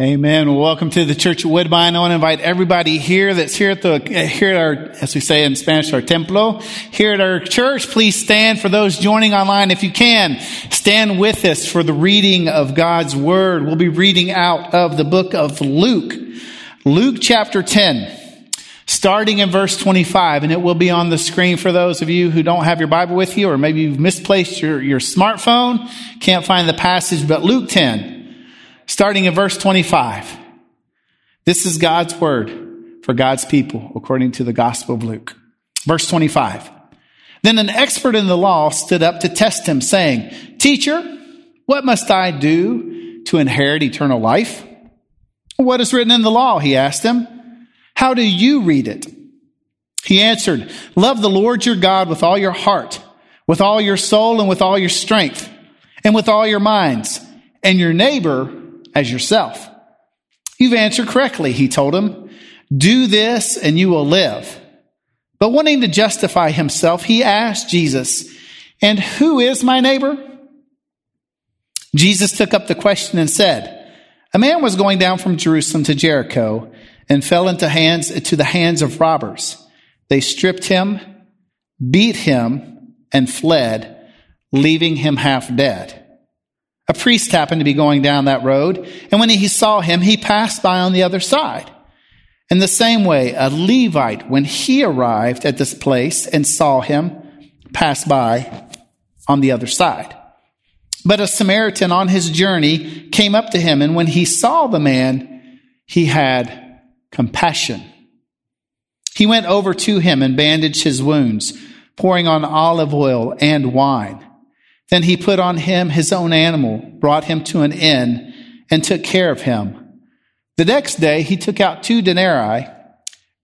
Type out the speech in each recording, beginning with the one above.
Amen. Welcome to the Church of Woodbine. I want to invite everybody here that's here at the, here at our, as we say in Spanish, our templo, here at our church. Please stand for those joining online. If you can, stand with us for the reading of God's Word. We'll be reading out of the book of Luke, Luke chapter 10, starting in verse 25, and it will be on the screen for those of you who don't have your Bible with you, or maybe you've misplaced your, your smartphone, can't find the passage, but Luke 10, starting in verse 25. This is God's word for God's people, according to the Gospel of Luke. Verse 25. Then an expert in the law stood up to test him, saying, Teacher, what must I do to inherit eternal life? What is written in the law? He asked him. How do you read it? He answered, Love the Lord your God with all your heart, with all your soul, and with all your strength, and with all your minds, and your neighbor as yourself. You've answered correctly, he told him. Do this and you will live. But wanting to justify himself, he asked Jesus, And who is my neighbor? Jesus took up the question and said, A man was going down from Jerusalem to Jericho and fell into hands to the hands of robbers. They stripped him, beat him, and fled, leaving him half dead. A priest happened to be going down that road, and when he saw him, he passed by on the other side. In the same way, a Levite, when he arrived at this place and saw him, passed by on the other side. But a Samaritan on his journey came up to him, and when he saw the man, he had compassion. He went over to him and bandaged his wounds, pouring on olive oil and wine. Then he put on him his own animal, brought him to an inn, and took care of him. The next day he took out two denarii,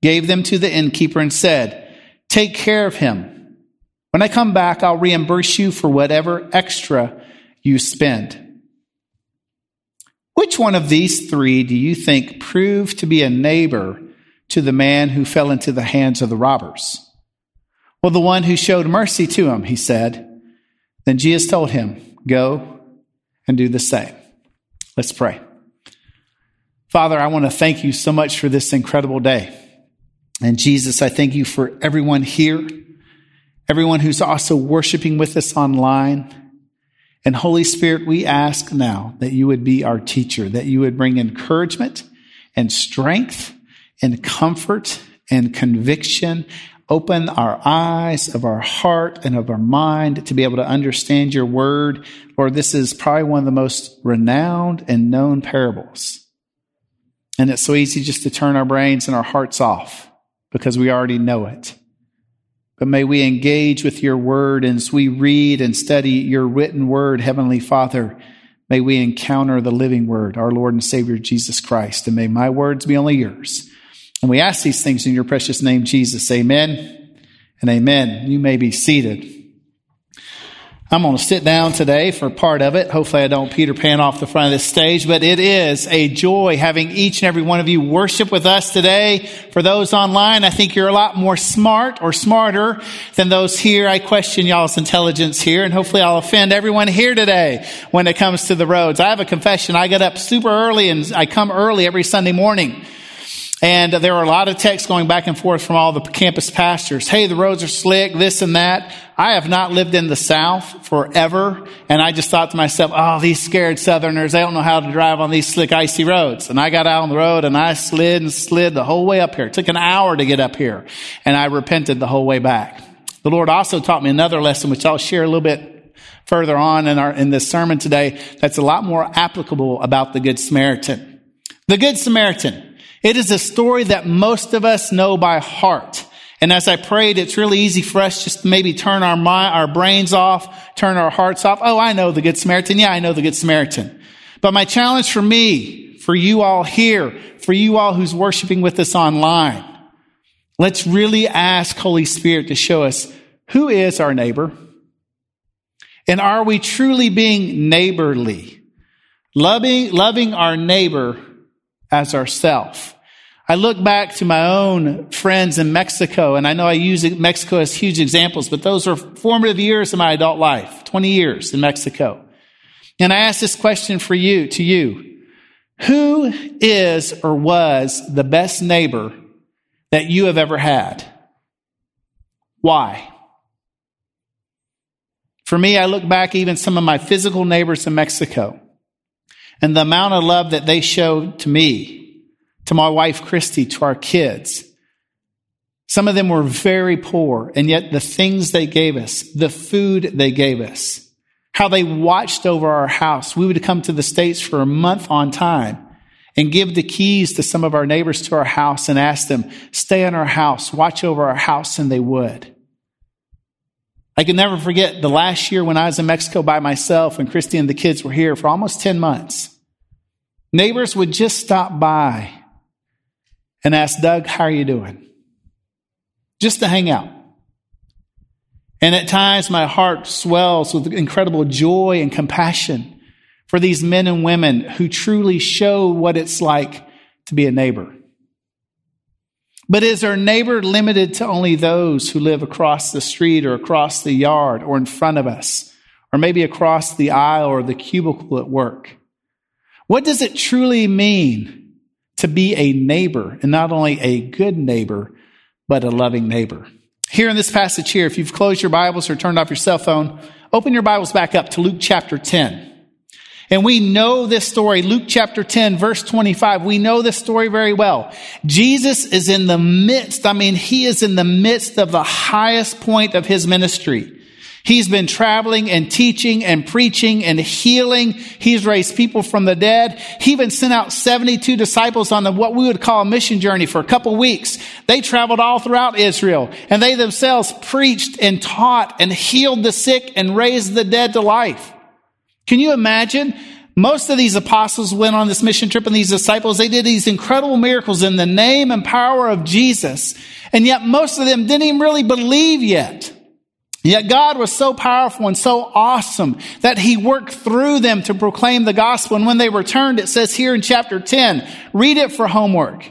gave them to the innkeeper, and said, Take care of him. When I come back, I'll reimburse you for whatever extra you spend. Which one of these three do you think proved to be a neighbor to the man who fell into the hands of the robbers? Well, the one who showed mercy to him, he said. Then Jesus told him, Go and do the same. Let's pray. Father, I want to thank you so much for this incredible day. And Jesus, I thank you for everyone here, everyone who's also worshiping with us online. And Holy Spirit, we ask now that you would be our teacher, that you would bring encouragement and strength and comfort and conviction Open our eyes of our heart and of our mind to be able to understand your word. Lord, this is probably one of the most renowned and known parables. And it's so easy just to turn our brains and our hearts off because we already know it. But may we engage with your word and as we read and study your written word, Heavenly Father, may we encounter the living word, our Lord and Savior Jesus Christ. And may my words be only yours. And we ask these things in your precious name, Jesus. Amen and amen. You may be seated. I'm going to sit down today for part of it. Hopefully I don't Peter Pan off the front of this stage, but it is a joy having each and every one of you worship with us today. For those online, I think you're a lot more smart or smarter than those here. I question y'all's intelligence here and hopefully I'll offend everyone here today when it comes to the roads. I have a confession. I get up super early and I come early every Sunday morning. And there were a lot of texts going back and forth from all the campus pastors. Hey, the roads are slick, this and that. I have not lived in the South forever. And I just thought to myself, oh, these scared Southerners, they don't know how to drive on these slick, icy roads. And I got out on the road and I slid and slid the whole way up here. It took an hour to get up here. And I repented the whole way back. The Lord also taught me another lesson, which I'll share a little bit further on in our, in this sermon today. That's a lot more applicable about the Good Samaritan. The Good Samaritan. It is a story that most of us know by heart. And as I prayed, it's really easy for us just to maybe turn our mind, our brains off, turn our hearts off. Oh, I know the Good Samaritan. Yeah, I know the Good Samaritan. But my challenge for me, for you all here, for you all who's worshiping with us online, let's really ask Holy Spirit to show us who is our neighbor? And are we truly being neighborly? Loving, loving our neighbor as ourself. I look back to my own friends in Mexico, and I know I use Mexico as huge examples, but those are formative years of my adult life, 20 years in Mexico. And I ask this question for you, to you. Who is or was the best neighbor that you have ever had? Why? For me, I look back even some of my physical neighbors in Mexico and the amount of love that they showed to me, to my wife Christy, to our kids. Some of them were very poor, and yet the things they gave us, the food they gave us, how they watched over our house. We would come to the States for a month on time and give the keys to some of our neighbors to our house and ask them, stay in our house, watch over our house, and they would. I can never forget the last year when I was in Mexico by myself and Christy and the kids were here for almost 10 months. Neighbors would just stop by and ask Doug, how are you doing? Just to hang out. And at times my heart swells with incredible joy and compassion for these men and women who truly show what it's like to be a neighbor. But is our neighbor limited to only those who live across the street or across the yard or in front of us, or maybe across the aisle or the cubicle at work? What does it truly mean to be a neighbor and not only a good neighbor, but a loving neighbor? Here in this passage here, if you've closed your Bibles or turned off your cell phone, open your Bibles back up to Luke chapter 10. And we know this story, Luke chapter 10, verse 25. We know this story very well. Jesus is in the midst, I mean, he is in the midst of the highest point of his ministry. He's been traveling and teaching and preaching and healing. He's raised people from the dead. He even sent out 72 disciples on the, what we would call a mission journey for a couple weeks. They traveled all throughout Israel and they themselves preached and taught and healed the sick and raised the dead to life. Can you imagine? Most of these apostles went on this mission trip and these disciples, they did these incredible miracles in the name and power of Jesus. And yet most of them didn't even really believe yet. Yet God was so powerful and so awesome that he worked through them to proclaim the gospel. And when they returned, it says here in chapter 10, read it for homework.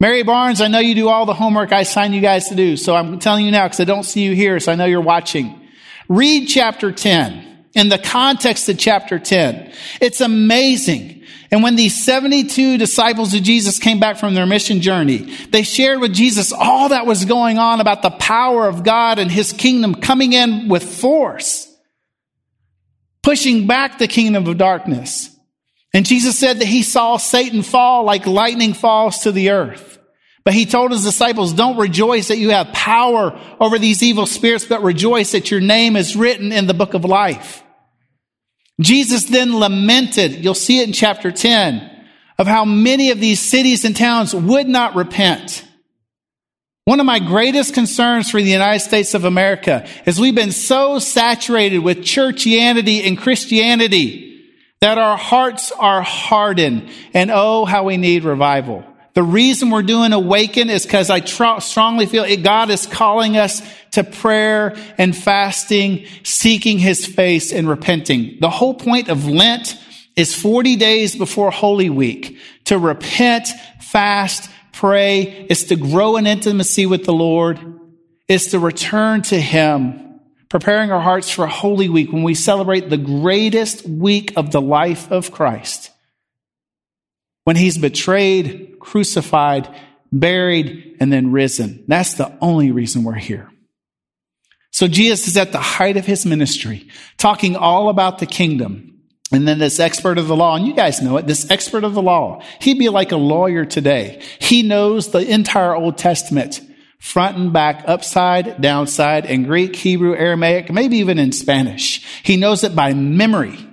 Mary Barnes, I know you do all the homework I assign you guys to do. So I'm telling you now because I don't see you here. So I know you're watching. Read chapter 10 in the context of chapter 10. It's amazing. And when these 72 disciples of Jesus came back from their mission journey, they shared with Jesus all that was going on about the power of God and his kingdom coming in with force, pushing back the kingdom of darkness. And Jesus said that he saw Satan fall like lightning falls to the earth. But he told his disciples, don't rejoice that you have power over these evil spirits, but rejoice that your name is written in the book of life. Jesus then lamented, you'll see it in chapter 10, of how many of these cities and towns would not repent. One of my greatest concerns for the United States of America is we've been so saturated with churchianity and Christianity that our hearts are hardened. And oh, how we need revival. The reason we're doing awaken is because I tr- strongly feel it, God is calling us to prayer and fasting, seeking his face and repenting. The whole point of Lent is 40 days before Holy Week to repent, fast, pray. It's to grow in intimacy with the Lord. It's to return to him, preparing our hearts for Holy Week when we celebrate the greatest week of the life of Christ when he's betrayed, crucified, buried, and then risen. That's the only reason we're here. So Jesus is at the height of his ministry, talking all about the kingdom. And then this expert of the law, and you guys know it, this expert of the law, he'd be like a lawyer today. He knows the entire Old Testament, front and back, upside, downside, in Greek, Hebrew, Aramaic, maybe even in Spanish. He knows it by memory.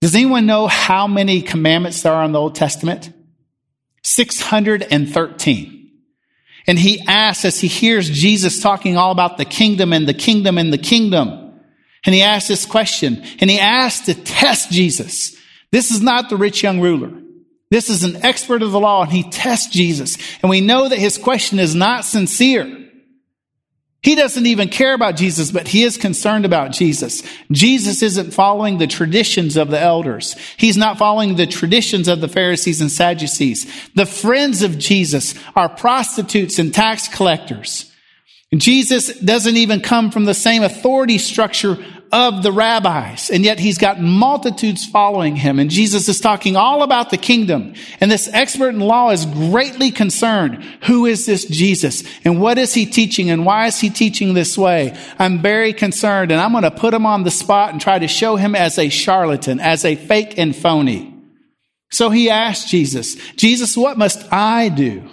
Does anyone know how many commandments there are in the Old Testament? 613. And he asks as he hears Jesus talking all about the kingdom and the kingdom and the kingdom. And he asks this question and he asks to test Jesus. This is not the rich young ruler. This is an expert of the law and he tests Jesus. And we know that his question is not sincere. He doesn't even care about Jesus, but he is concerned about Jesus. Jesus isn't following the traditions of the elders. He's not following the traditions of the Pharisees and Sadducees. The friends of Jesus are prostitutes and tax collectors. Jesus doesn't even come from the same authority structure of the rabbis, and yet he's got multitudes following him. And Jesus is talking all about the kingdom. And this expert in law is greatly concerned. Who is this Jesus? And what is he teaching? And why is he teaching this way? I'm very concerned, and I'm going to put him on the spot and try to show him as a charlatan, as a fake and phony. So he asked Jesus, Jesus, what must I do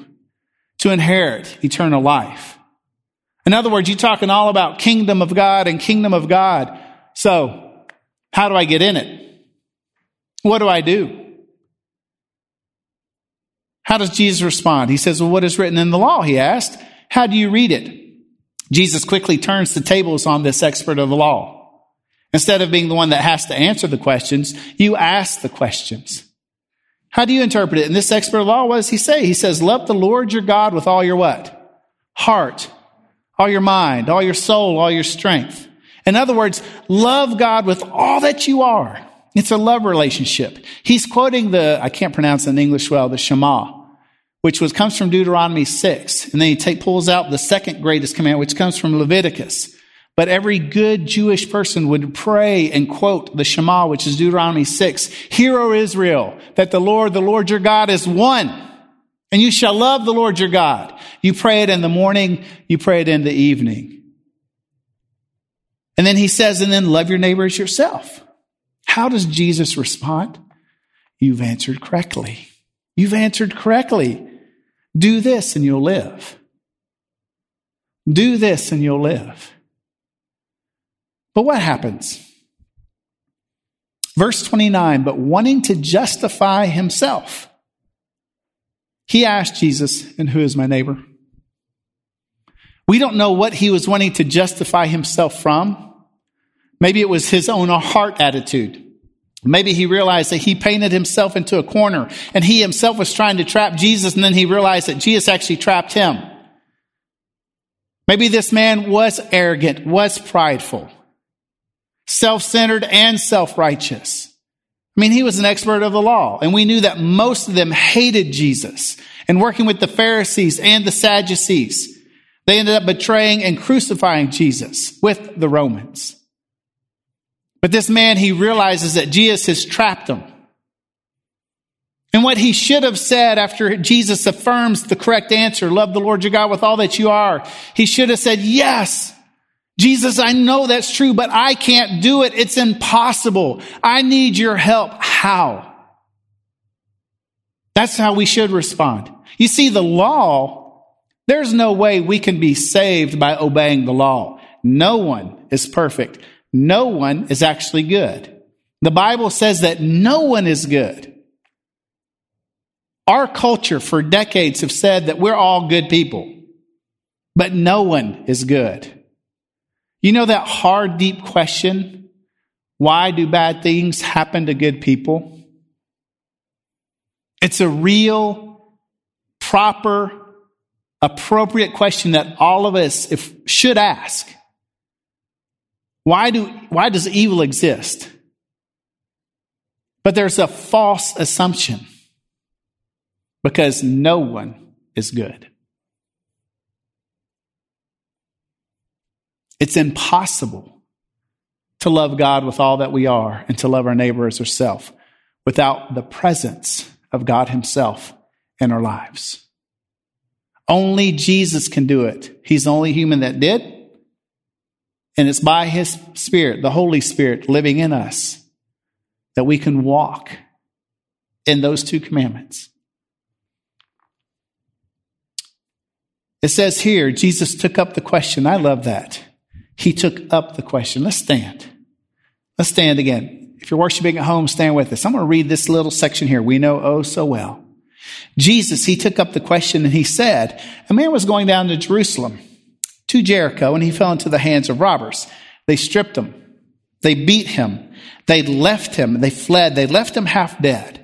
to inherit eternal life? In other words, you're talking all about kingdom of God and kingdom of God. So, how do I get in it? What do I do? How does Jesus respond? He says, Well, what is written in the law? He asked. How do you read it? Jesus quickly turns the tables on this expert of the law. Instead of being the one that has to answer the questions, you ask the questions. How do you interpret it? And this expert of law, what does he say? He says, Love the Lord your God with all your what? Heart, all your mind, all your soul, all your strength. In other words, love God with all that you are. It's a love relationship. He's quoting the, I can't pronounce it in English well, the Shema, which was, comes from Deuteronomy 6. And then he take, pulls out the second greatest command, which comes from Leviticus. But every good Jewish person would pray and quote the Shema, which is Deuteronomy 6. Hear, O Israel, that the Lord, the Lord your God is one. And you shall love the Lord your God. You pray it in the morning, you pray it in the evening. And then he says, and then love your neighbor as yourself. How does Jesus respond? You've answered correctly. You've answered correctly. Do this and you'll live. Do this and you'll live. But what happens? Verse 29, but wanting to justify himself. He asked Jesus, and who is my neighbor? We don't know what he was wanting to justify himself from. Maybe it was his own heart attitude. Maybe he realized that he painted himself into a corner and he himself was trying to trap Jesus and then he realized that Jesus actually trapped him. Maybe this man was arrogant, was prideful, self-centered and self-righteous. I mean, he was an expert of the law, and we knew that most of them hated Jesus. And working with the Pharisees and the Sadducees, they ended up betraying and crucifying Jesus with the Romans. But this man, he realizes that Jesus has trapped him. And what he should have said after Jesus affirms the correct answer, love the Lord your God with all that you are, he should have said, yes, Jesus, I know that's true, but I can't do it. It's impossible. I need your help. How? That's how we should respond. You see, the law, there's no way we can be saved by obeying the law. No one is perfect. No one is actually good. The Bible says that no one is good. Our culture for decades have said that we're all good people, but no one is good. You know that hard, deep question? Why do bad things happen to good people? It's a real, proper, appropriate question that all of us if, should ask. Why, do, why does evil exist? But there's a false assumption because no one is good. It's impossible to love God with all that we are and to love our neighbor as ourselves without the presence of God Himself in our lives. Only Jesus can do it. He's the only human that did. And it's by His Spirit, the Holy Spirit living in us, that we can walk in those two commandments. It says here, Jesus took up the question. I love that. He took up the question. Let's stand. Let's stand again. If you're worshiping at home, stand with us. I'm going to read this little section here we know oh so well. Jesus, he took up the question and he said, A man was going down to Jerusalem, to Jericho, and he fell into the hands of robbers. They stripped him. They beat him. They left him. They fled. They left him half dead.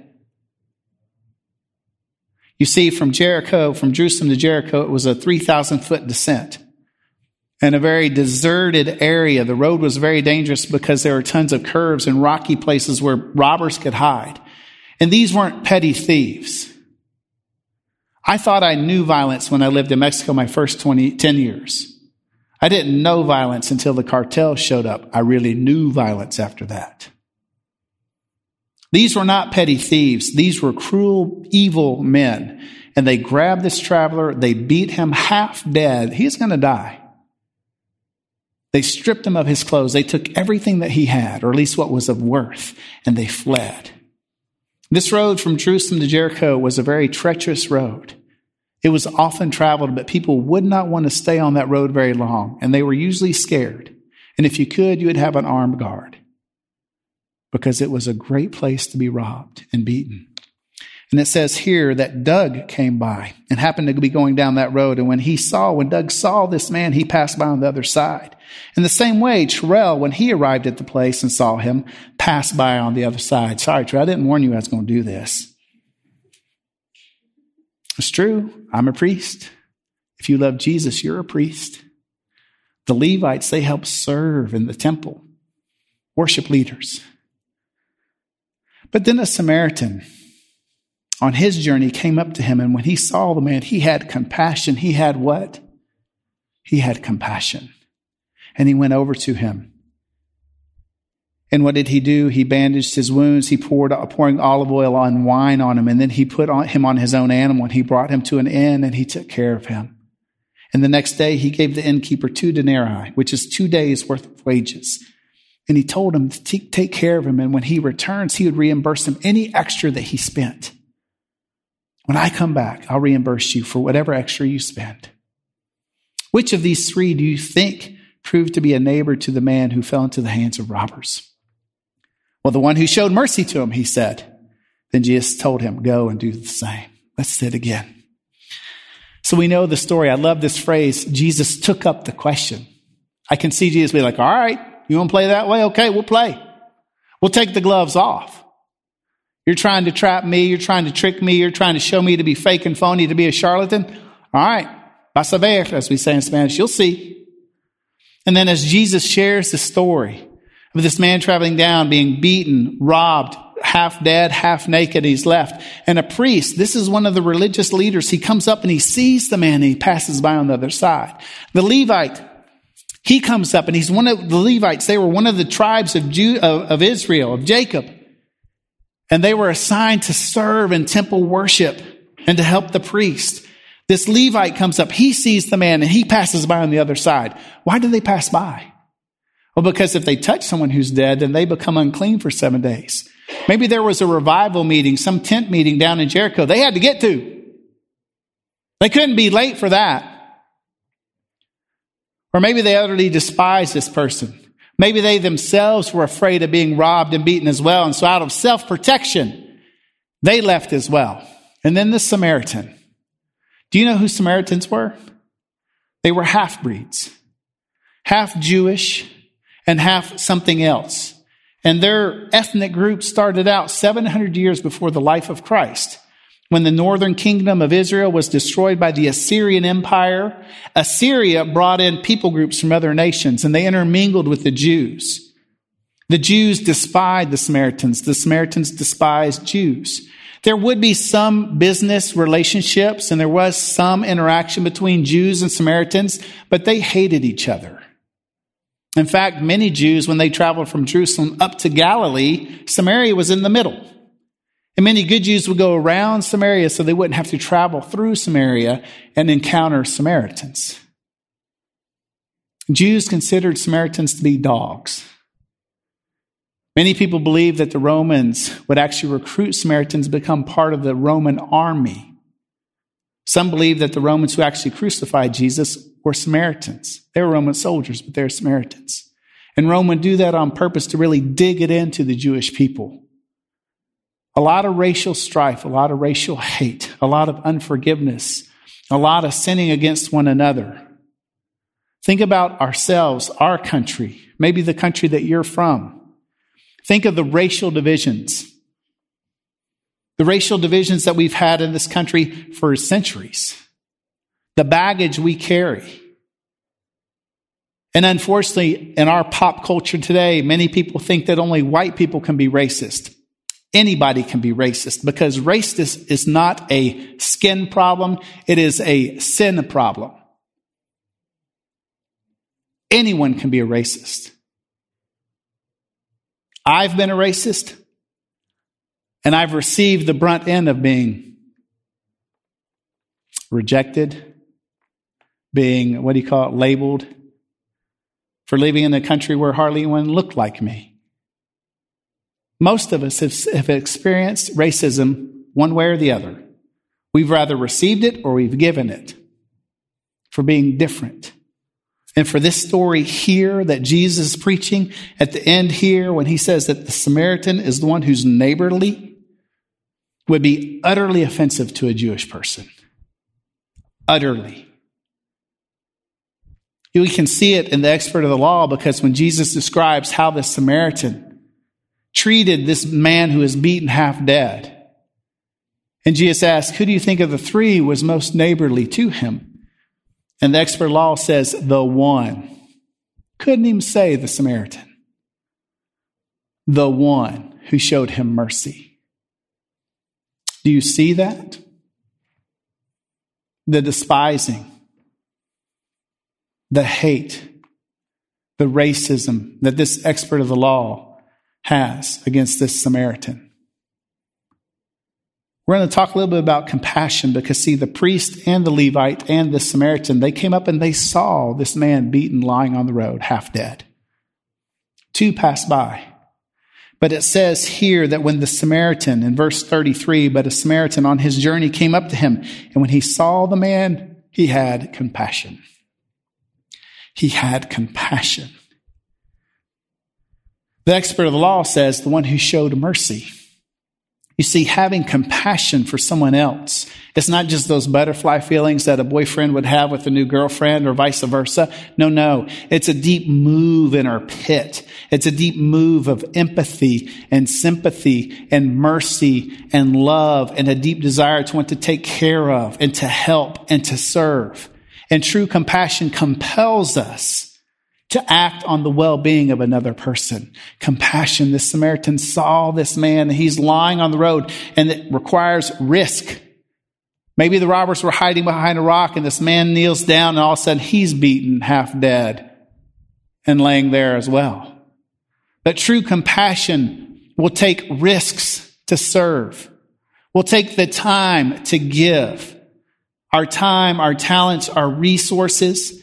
You see, from Jericho, from Jerusalem to Jericho, it was a 3,000 foot descent and a very deserted area. The road was very dangerous because there were tons of curves and rocky places where robbers could hide. And these weren't petty thieves. I thought I knew violence when I lived in Mexico my first 20, 10 years. I didn't know violence until the cartel showed up. I really knew violence after that. These were not petty thieves. These were cruel, evil men. And they grabbed this traveler. They beat him half dead. He's going to die. They stripped him of his clothes. They took everything that he had, or at least what was of worth, and they fled. This road from Jerusalem to Jericho was a very treacherous road. It was often traveled, but people would not want to stay on that road very long, and they were usually scared. And if you could, you would have an armed guard because it was a great place to be robbed and beaten. And it says here that Doug came by and happened to be going down that road. And when he saw, when Doug saw this man, he passed by on the other side. In the same way, Terrell, when he arrived at the place and saw him, passed by on the other side. Sorry, Terrell, I didn't warn you I was going to do this. It's true. I'm a priest. If you love Jesus, you're a priest. The Levites, they help serve in the temple, worship leaders. But then a Samaritan on his journey came up to him, and when he saw the man, he had compassion. He had what? He had compassion. And he went over to him. And what did he do? He bandaged his wounds. He poured pouring olive oil and wine on him, and then he put on, him on his own animal, and he brought him to an inn, and he took care of him. And the next day, he gave the innkeeper two denarii, which is two days' worth of wages. And he told him to take care of him, and when he returns, he would reimburse him any extra that he spent. When I come back, I'll reimburse you for whatever extra you spend. Which of these three do you think proved to be a neighbor to the man who fell into the hands of robbers? Well, the one who showed mercy to him, he said. Then Jesus told him, Go and do the same. Let's sit again. So we know the story. I love this phrase. Jesus took up the question. I can see Jesus be like, All right, you want to play that way? Okay, we'll play. We'll take the gloves off. You're trying to trap me. You're trying to trick me. You're trying to show me to be fake and phony, to be a charlatan. All right. Vas a ver, as we say in Spanish. You'll see. And then as Jesus shares the story of this man traveling down, being beaten, robbed, half dead, half naked, he's left. And a priest, this is one of the religious leaders, he comes up and he sees the man and he passes by on the other side. The Levite, he comes up and he's one of the Levites. They were one of the tribes of, Jew, of, of Israel, of Jacob. And they were assigned to serve in temple worship and to help the priest. This Levite comes up, he sees the man and he passes by on the other side. Why do they pass by? Well, because if they touch someone who's dead, then they become unclean for seven days. Maybe there was a revival meeting, some tent meeting down in Jericho they had to get to. They couldn't be late for that. Or maybe they utterly despised this person. Maybe they themselves were afraid of being robbed and beaten as well. And so out of self protection, they left as well. And then the Samaritan. Do you know who Samaritans were? They were half breeds, half Jewish and half something else. And their ethnic group started out 700 years before the life of Christ. When the northern kingdom of Israel was destroyed by the Assyrian Empire, Assyria brought in people groups from other nations and they intermingled with the Jews. The Jews despised the Samaritans. The Samaritans despised Jews. There would be some business relationships and there was some interaction between Jews and Samaritans, but they hated each other. In fact, many Jews, when they traveled from Jerusalem up to Galilee, Samaria was in the middle. And many good Jews would go around Samaria so they wouldn't have to travel through Samaria and encounter Samaritans. Jews considered Samaritans to be dogs. Many people believe that the Romans would actually recruit Samaritans to become part of the Roman army. Some believe that the Romans who actually crucified Jesus were Samaritans. They were Roman soldiers, but they're Samaritans. And Rome would do that on purpose to really dig it into the Jewish people. A lot of racial strife, a lot of racial hate, a lot of unforgiveness, a lot of sinning against one another. Think about ourselves, our country, maybe the country that you're from. Think of the racial divisions. The racial divisions that we've had in this country for centuries. The baggage we carry. And unfortunately, in our pop culture today, many people think that only white people can be racist. Anybody can be racist because racist is not a skin problem. It is a sin problem. Anyone can be a racist. I've been a racist, and I've received the brunt end of being rejected, being, what do you call it, labeled, for living in a country where hardly anyone looked like me. Most of us have, have experienced racism one way or the other. We've rather received it or we've given it for being different. And for this story here that Jesus is preaching at the end here, when he says that the Samaritan is the one who's neighborly, would be utterly offensive to a Jewish person. Utterly. We can see it in the expert of the law because when Jesus describes how the Samaritan treated this man who is beaten half dead, and Jesus asks, Who do you think of the three was most neighborly to him? And the expert law says, The one. Couldn't even say the Samaritan. The one who showed him mercy. Do you see that? The despising, the hate, the racism that this expert of the law has against this Samaritan. We're going to talk a little bit about compassion because, see, the priest and the Levite and the Samaritan, they came up and they saw this man beaten lying on the road, half dead. Two passed by. But it says here that when the Samaritan, in verse 33, but a Samaritan on his journey came up to him, and when he saw the man, he had compassion. He had compassion. The expert of the law says the one who showed mercy. You see, having compassion for someone else, it's not just those butterfly feelings that a boyfriend would have with a new girlfriend or vice versa. No, no. It's a deep move in our pit. It's a deep move of empathy and sympathy and mercy and love and a deep desire to want to take care of and to help and to serve. And true compassion compels us to act on the well-being of another person. Compassion. This Samaritan saw this man. He's lying on the road and it requires risk. Maybe the robbers were hiding behind a rock and this man kneels down and all of a sudden he's beaten half dead and laying there as well. But true compassion will take risks to serve. We'll take the time to give. Our time, our talents, our resources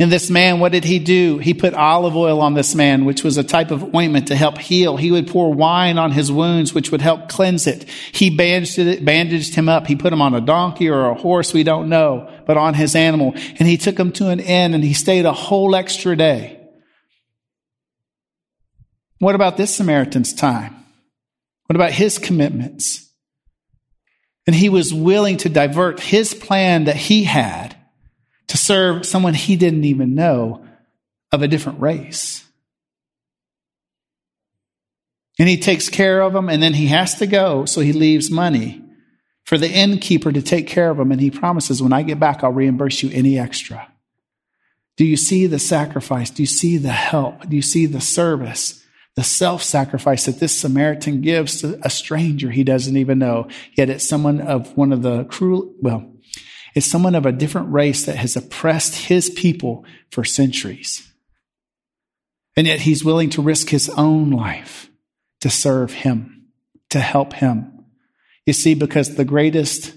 and this man, what did he do? He put olive oil on this man, which was a type of ointment to help heal. He would pour wine on his wounds, which would help cleanse it. He bandaged, it, bandaged him up. He put him on a donkey or a horse, we don't know, but on his animal. And he took him to an inn and he stayed a whole extra day. What about this Samaritan's time? What about his commitments? And he was willing to divert his plan that he had to serve someone he didn't even know of a different race. And he takes care of them, and then he has to go, so he leaves money for the innkeeper to take care of him. And he promises, when I get back, I'll reimburse you any extra. Do you see the sacrifice? Do you see the help? Do you see the service? The self sacrifice that this Samaritan gives to a stranger he doesn't even know, yet it's someone of one of the cruel, well, is someone of a different race that has oppressed his people for centuries. And yet he's willing to risk his own life to serve him, to help him. You see, because the greatest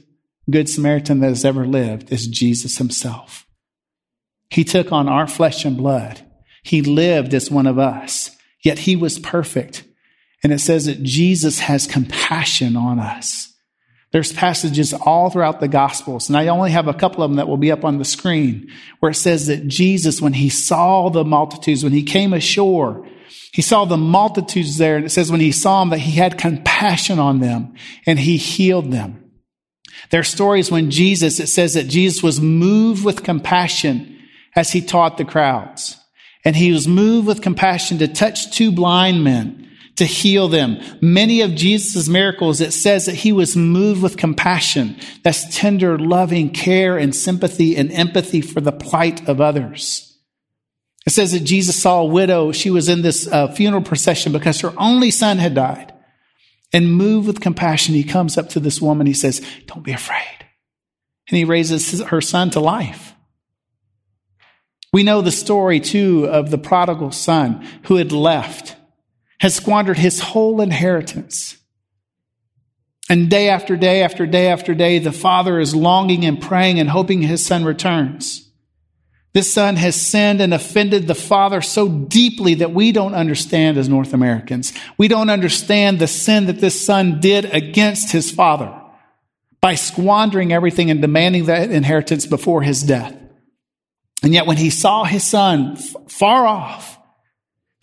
Good Samaritan that has ever lived is Jesus himself. He took on our flesh and blood. He lived as one of us, yet he was perfect. And it says that Jesus has compassion on us. There's passages all throughout the Gospels, and I only have a couple of them that will be up on the screen, where it says that Jesus, when he saw the multitudes, when he came ashore, he saw the multitudes there, and it says when he saw them that he had compassion on them and he healed them. There are stories when Jesus, it says that Jesus was moved with compassion as he taught the crowds. And he was moved with compassion to touch two blind men to heal them. Many of Jesus' miracles, it says that he was moved with compassion. That's tender, loving care and sympathy and empathy for the plight of others. It says that Jesus saw a widow. She was in this uh, funeral procession because her only son had died. And moved with compassion, he comes up to this woman. He says, Don't be afraid. And he raises his, her son to life. We know the story too of the prodigal son who had left, had squandered his whole inheritance. And day after day after day after day, the father is longing and praying and hoping his son returns. This son has sinned and offended the father so deeply that we don't understand as North Americans. We don't understand the sin that this son did against his father by squandering everything and demanding that inheritance before his death. And yet when he saw his son far off,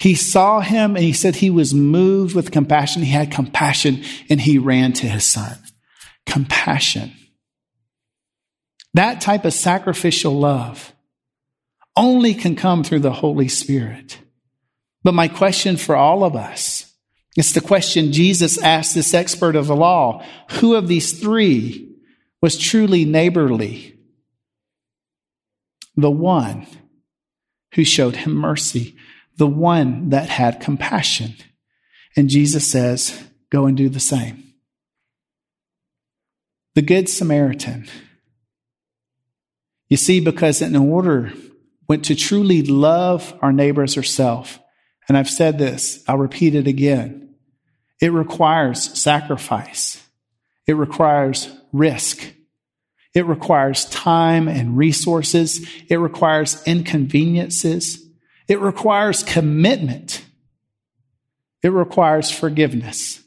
he saw him and he said he was moved with compassion. He had compassion and he ran to his son. Compassion. That type of sacrificial love only can come through the Holy Spirit. But my question for all of us, it's the question Jesus asked this expert of the law. Who of these three was truly neighborly? The one who showed him mercy, the one that had compassion. And Jesus says, go and do the same. The Good Samaritan. You see, because in order went to truly love our neighbor as herself. And I've said this, I'll repeat it again. It requires sacrifice. It requires risk. It requires time and resources. It requires inconveniences. It requires commitment. It requires forgiveness.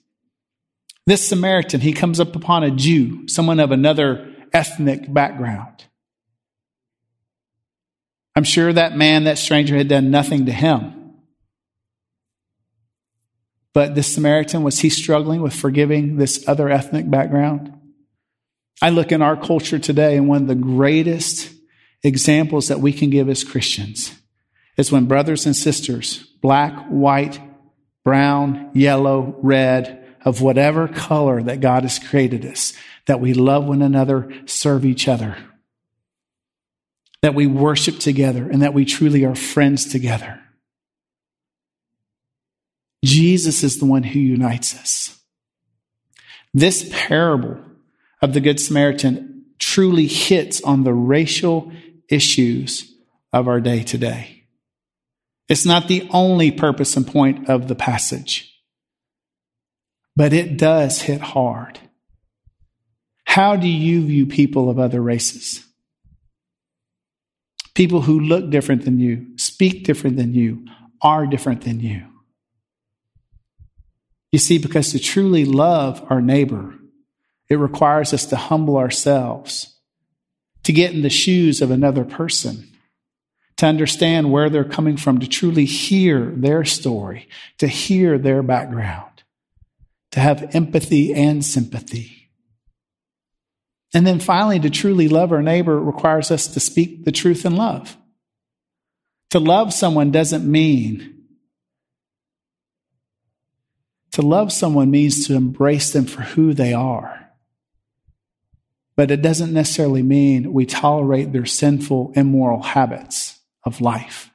This Samaritan, he comes up upon a Jew, someone of another ethnic background. I'm sure that man, that stranger, had done nothing to him. But this Samaritan, was he struggling with forgiving this other ethnic background? I look in our culture today, and one of the greatest examples that we can give as Christians is when brothers and sisters, black, white, brown, yellow, red, of whatever color that God has created us, that we love one another, serve each other that we worship together and that we truly are friends together. Jesus is the one who unites us. This parable of the Good Samaritan truly hits on the racial issues of our day today. It's not the only purpose and point of the passage, but it does hit hard. How do you view people of other races? People who look different than you, speak different than you, are different than you. You see, because to truly love our neighbor, it requires us to humble ourselves, to get in the shoes of another person, to understand where they're coming from, to truly hear their story, to hear their background, to have empathy and sympathy. And then finally, to truly love our neighbor requires us to speak the truth in love. To love someone doesn't mean to love someone means to embrace them for who they are. But it doesn't necessarily mean we tolerate their sinful, immoral habits of life.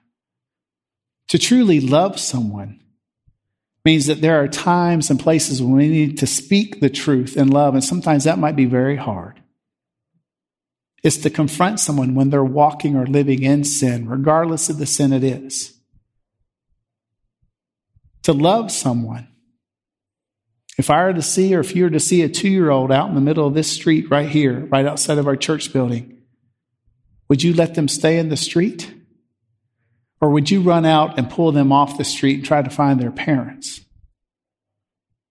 To truly love someone means that there are times and places when we need to speak the truth in love, and sometimes that might be very hard It's to confront someone when they're walking or living in sin, regardless of the sin it is. To love someone. If I were to see, or if you were to see a two year old out in the middle of this street right here, right outside of our church building, would you let them stay in the street? Or would you run out and pull them off the street and try to find their parents?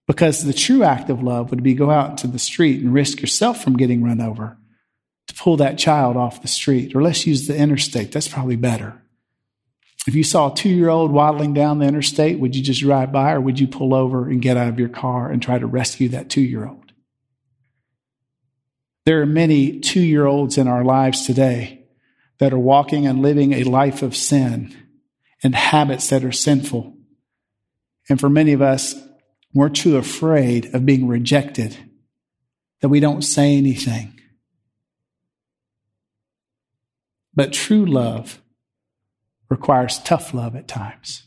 Because the true act of love would be go out into the street and risk yourself from getting run over to pull that child off the street, or let's use the interstate. That's probably better. If you saw a two year old waddling down the interstate, would you just drive by or would you pull over and get out of your car and try to rescue that two year old? There are many two year olds in our lives today that are walking and living a life of sin and habits that are sinful. And for many of us, we're too afraid of being rejected that we don't say anything. But true love requires tough love at times.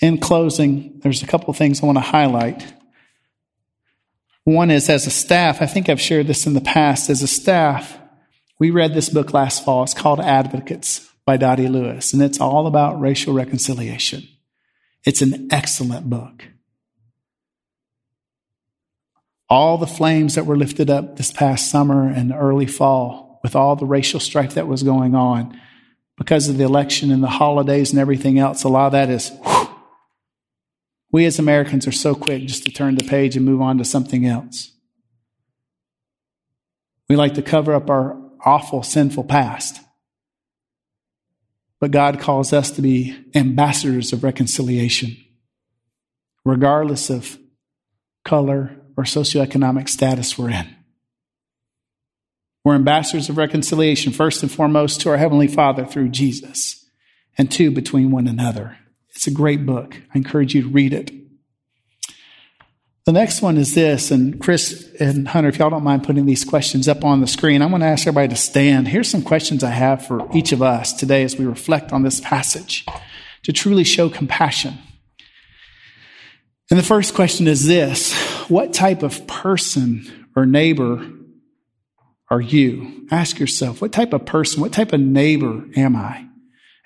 In closing, there's a couple of things I want to highlight. One is as a staff, I think I've shared this in the past, as a staff, We read this book last fall. It's called Advocates by Dhati Lewis, and it's all about racial reconciliation. It's an excellent book. All the flames that were lifted up this past summer and early fall with all the racial strife that was going on because of the election and the holidays and everything else, a lot of that is whew, we as Americans are so quick just to turn the page and move on to something else. We like to cover up our awful, sinful past. But God calls us to be ambassadors of reconciliation, regardless of color or socioeconomic status we're in. We're ambassadors of reconciliation, first and foremost, to our Heavenly Father through Jesus, and two, between one another. It's a great book. I encourage you to read it. The next one is this, and Chris and Hunter, if y'all don't mind putting these questions up on the screen, I'm going to ask everybody to stand. Here's some questions I have for each of us today as we reflect on this passage to truly show compassion. And the first question is this What type of person or neighbor are you? Ask yourself, what type of person, what type of neighbor am I?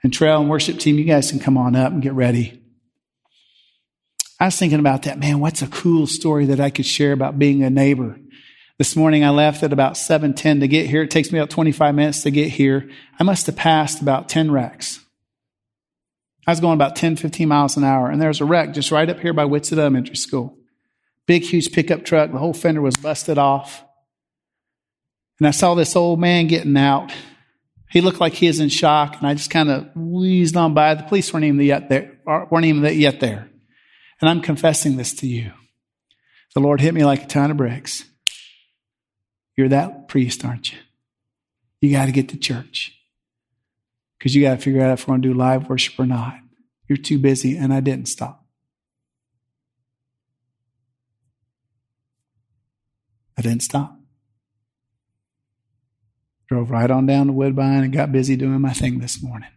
And Trail and worship team, you guys can come on up and get ready. I was thinking about that. Man, what's a cool story that I could share about being a neighbor? This morning I left at about 7:10 to get here. It takes me about 25 minutes to get here. I must have passed about 10 wrecks. I was going about 10, 15 miles an hour, and there was a wreck just right up here by Whitsett Elementary School. Big, huge pickup truck. The whole fender was busted off. And I saw this old man getting out. He looked like he was in shock, and I just kind of wheezed on by. The police weren't even yet there. weren't even yet there. And I'm confessing this to you. The Lord hit me like a ton of bricks. You're that priest, aren't you? You got to get to church because you got to figure out if we're going to do live worship or not. You're too busy, and I didn't stop. I didn't stop. Drove right on down to Woodbine and got busy doing my thing this morning.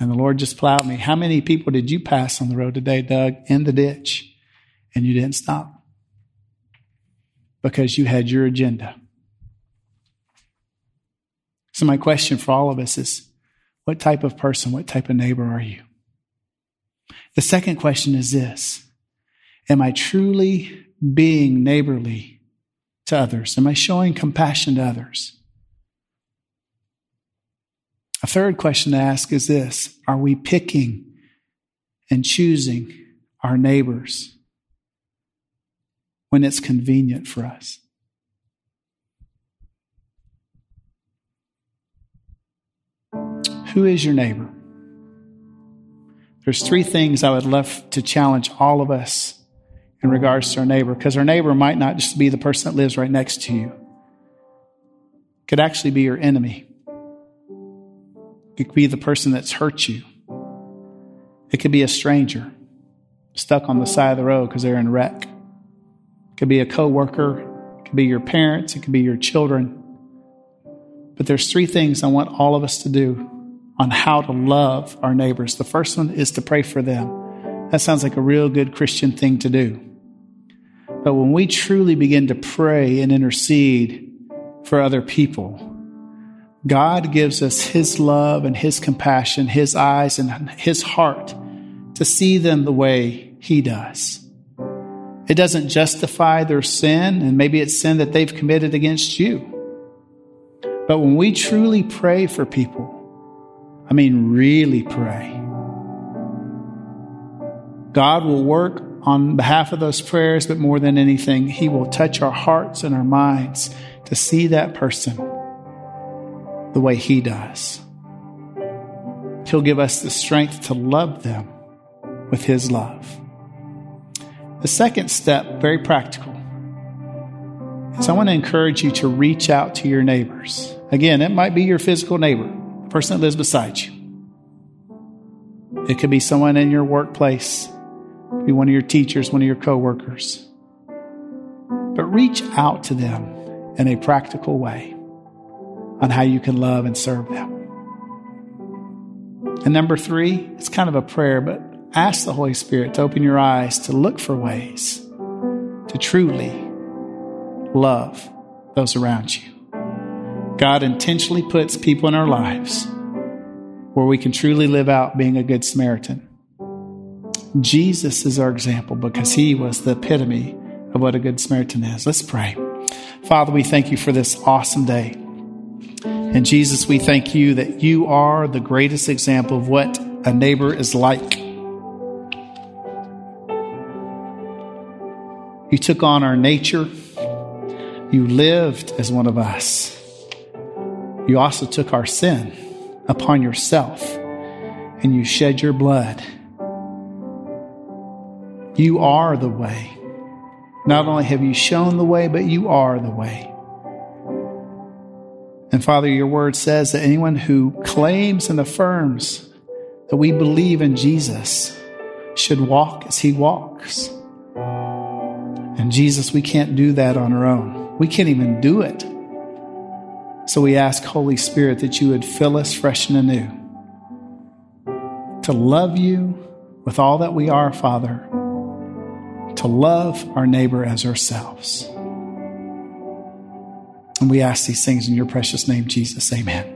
And the Lord just plowed me. How many people did you pass on the road today, Doug, in the ditch, and you didn't stop? Because you had your agenda. So, my question for all of us is what type of person, what type of neighbor are you? The second question is this Am I truly being neighborly to others? Am I showing compassion to others? A third question to ask is this Are we picking and choosing our neighbors when it's convenient for us? Who is your neighbor? There's three things I would love to challenge all of us in regards to our neighbor, because our neighbor might not just be the person that lives right next to you. Could actually be your enemy. It could be the person that's hurt you. It could be a stranger stuck on the side of the road because they're in wreck. It could be a coworker. It could be your parents. It could be your children. But there's three things I want all of us to do on how to love our neighbors. The first one is to pray for them. That sounds like a real good Christian thing to do. But when we truly begin to pray and intercede for other people, God gives us His love and His compassion, His eyes and His heart to see them the way He does. It doesn't justify their sin, and maybe it's sin that they've committed against you. But when we truly pray for people, I mean, really pray, God will work on behalf of those prayers, but more than anything, He will touch our hearts and our minds to see that person the way He does. He'll give us the strength to love them with His love. The second step, very practical, is I want to encourage you to reach out to your neighbors. Again, it might be your physical neighbor, the person that lives beside you. It could be someone in your workplace, be one of your teachers, one of your coworkers. But reach out to them in a practical way on how you can love and serve them. And number three, it's kind of a prayer, but ask the Holy Spirit to open your eyes to look for ways to truly love those around you. God intentionally puts people in our lives where we can truly live out being a good Samaritan. Jesus is our example because he was the epitome of what a good Samaritan is. Let's pray. Father, we thank you for this awesome day. And Jesus, we thank you that you are the greatest example of what a neighbor is like. You took on our nature. You lived as one of us. You also took our sin upon yourself and you shed your blood. You are the way. Not only have you shown the way, but you are the way. And Father, your word says that anyone who claims and affirms that we believe in Jesus should walk as he walks. And Jesus, we can't do that on our own. We can't even do it. So we ask, Holy Spirit, that you would fill us fresh and anew to love you with all that we are, Father, to love our neighbor as ourselves. And we ask these things in your precious name, Jesus. Amen.